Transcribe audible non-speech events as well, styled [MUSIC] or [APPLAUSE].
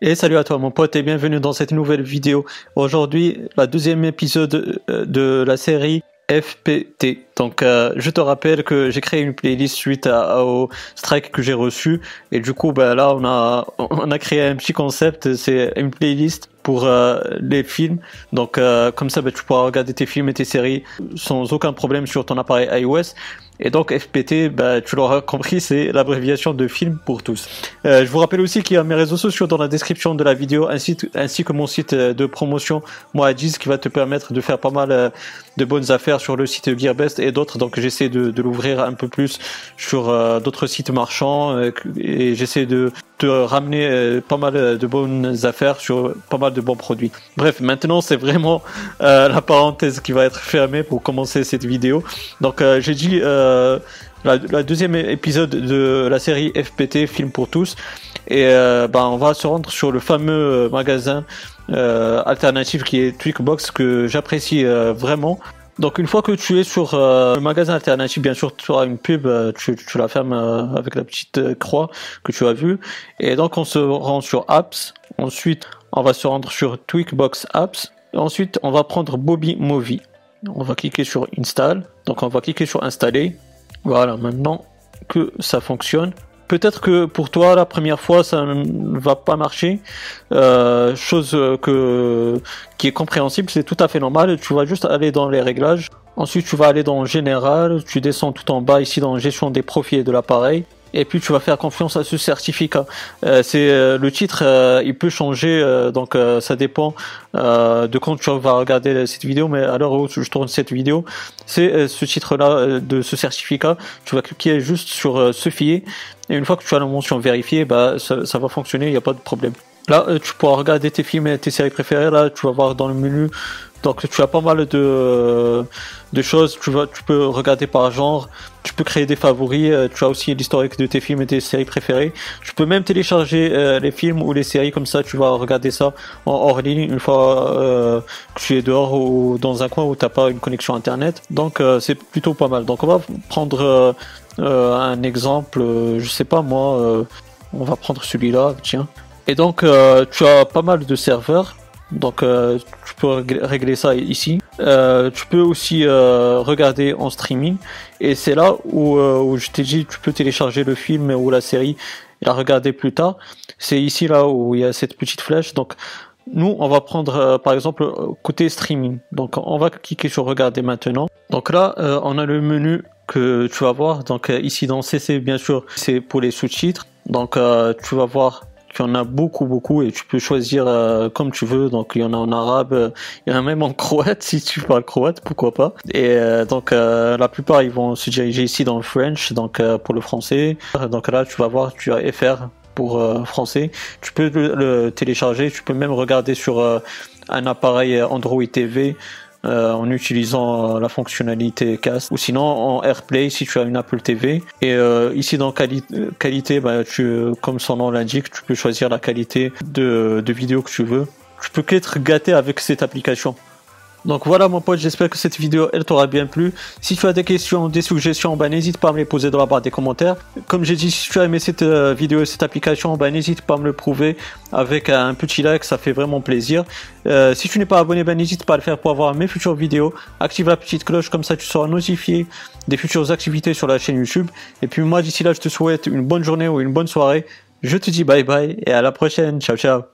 Et salut à toi mon pote et bienvenue dans cette nouvelle vidéo. Aujourd'hui, la deuxième épisode euh, de la série FPT. Donc euh, je te rappelle que j'ai créé une playlist suite au strike que j'ai reçu et du coup ben là on a on a créé un petit concept, c'est une playlist pour euh, les films. Donc comme ça ben, tu pourras regarder tes films et tes séries sans aucun problème sur ton appareil iOS. Et donc FPT, bah, tu l'auras compris, c'est l'abréviation de film pour tous. Euh, je vous rappelle aussi qu'il y a mes réseaux sociaux dans la description de la vidéo, ainsi, ainsi que mon site euh, de promotion, moi Ajiz, qui va te permettre de faire pas mal euh, de bonnes affaires sur le site Gearbest et d'autres. Donc j'essaie de, de l'ouvrir un peu plus sur euh, d'autres sites marchands et j'essaie de te ramener pas mal de bonnes affaires sur pas mal de bons produits. Bref, maintenant c'est vraiment la parenthèse qui va être fermée pour commencer cette vidéo. Donc j'ai dit euh, la, deuxième épisode de la série FPT, Film pour tous. Et euh, ben, on va se rendre sur le fameux euh, magasin alternatif qui est Tweakbox que j'apprécie vraiment. Donc une fois que tu es sur le magasin alternatif, bien sûr, tu auras une pub, tu, tu la fermes avec la petite croix que tu as vue. Et donc on se rend sur Apps. Ensuite, on va se rendre sur Tweakbox Apps. ensuite, on va prendre Bobby Movie. On va cliquer sur Install. Donc on va cliquer sur Installer. Voilà, maintenant que ça fonctionne. Peut-être que pour toi, la première fois, ça ne va pas marcher. Euh, chose que, qui est compréhensible, c'est tout à fait normal. Tu vas juste aller dans les réglages. Ensuite, tu vas aller dans Général. Tu descends tout en bas ici dans Gestion des profils de l'appareil et puis tu vas faire confiance à ce certificat. Euh, c'est euh, le titre, euh, il peut changer, donc ça dépend de quand tu vas regarder cette vidéo. Mais à l'heure où je tourne cette vidéo, c'est ce titre-là de ce certificat. Tu vas cliquer juste sur ce fichier et une fois que tu as la mention vérifiée, bah ça, ça va fonctionner, il n'y a pas de problème. Là, tu pourras regarder tes films et tes séries préférées. Là, tu vas voir dans le menu donc tu as pas mal de, de choses, tu, tu peux regarder par genre, tu peux créer des favoris, euh, tu as aussi l'historique de tes films et tes séries préférées. Tu peux même télécharger euh, les films ou les séries comme ça, tu vas regarder ça en hors ligne une fois euh, que tu es dehors ou dans un coin où tu n'as pas une connexion internet. Donc c'est plutôt pas mal. Donc on va prendre un exemple, je sais pas moi, on va prendre celui-là, tiens. Et donc tu as pas mal de serveurs donc euh, tu peux régler ça ici. Euh, tu peux aussi euh, regarder en streaming et c'est là où, où je t'ai dit tu peux télécharger le film ou la série et la regarder plus tard. C'est ici là où il y a cette petite flèche. Donc nous on va prendre par exemple côté streaming. Donc on va cliquer sur regarder maintenant. Donc là on a le menu que tu vas voir. Donc ici dans CC bien sûr c'est pour les sous-titres. Donc tu vas voir tu en as beaucoup, beaucoup, et tu peux choisir euh, comme tu veux. Donc, il y en a en arabe, euh, il y en a même en croate, [LAUGHS] si tu parles croate, pourquoi pas? Et euh, donc, la plupart, ils vont se diriger ici dans le French, donc pour le français. Donc là, tu vas voir, tu as FR pour français. Tu peux le, télécharger, tu peux même regarder sur un appareil Android TV. Euh, en utilisant euh, la fonctionnalité cast. Ou sinon en AirPlay si tu as une Apple TV et euh, ici dans qualité bah, tu, comme son nom l'indique tu peux choisir la qualité de, de vidéo que tu veux. Tu peux qu'être gâté avec cette application donc voilà mon pote, j'espère que cette vidéo elle t'aura bien plu. Si tu as des questions, des suggestions, bah, n'hésite pas à me les poser dans la barre des commentaires. Comme j'ai dit, si tu as aimé cette euh, vidéo et cette application, bah, n'hésite pas à me le prouver avec un petit like, ça fait vraiment plaisir. Euh, si tu n'es pas abonné, bah, n'hésite pas à le faire pour avoir mes futures vidéos. Active la petite cloche, comme ça tu seras notifié des futures activités sur la chaîne YouTube. Et puis moi d'ici là, je te souhaite une bonne journée ou une bonne soirée. Je te dis bye bye et à la prochaine. Ciao ciao.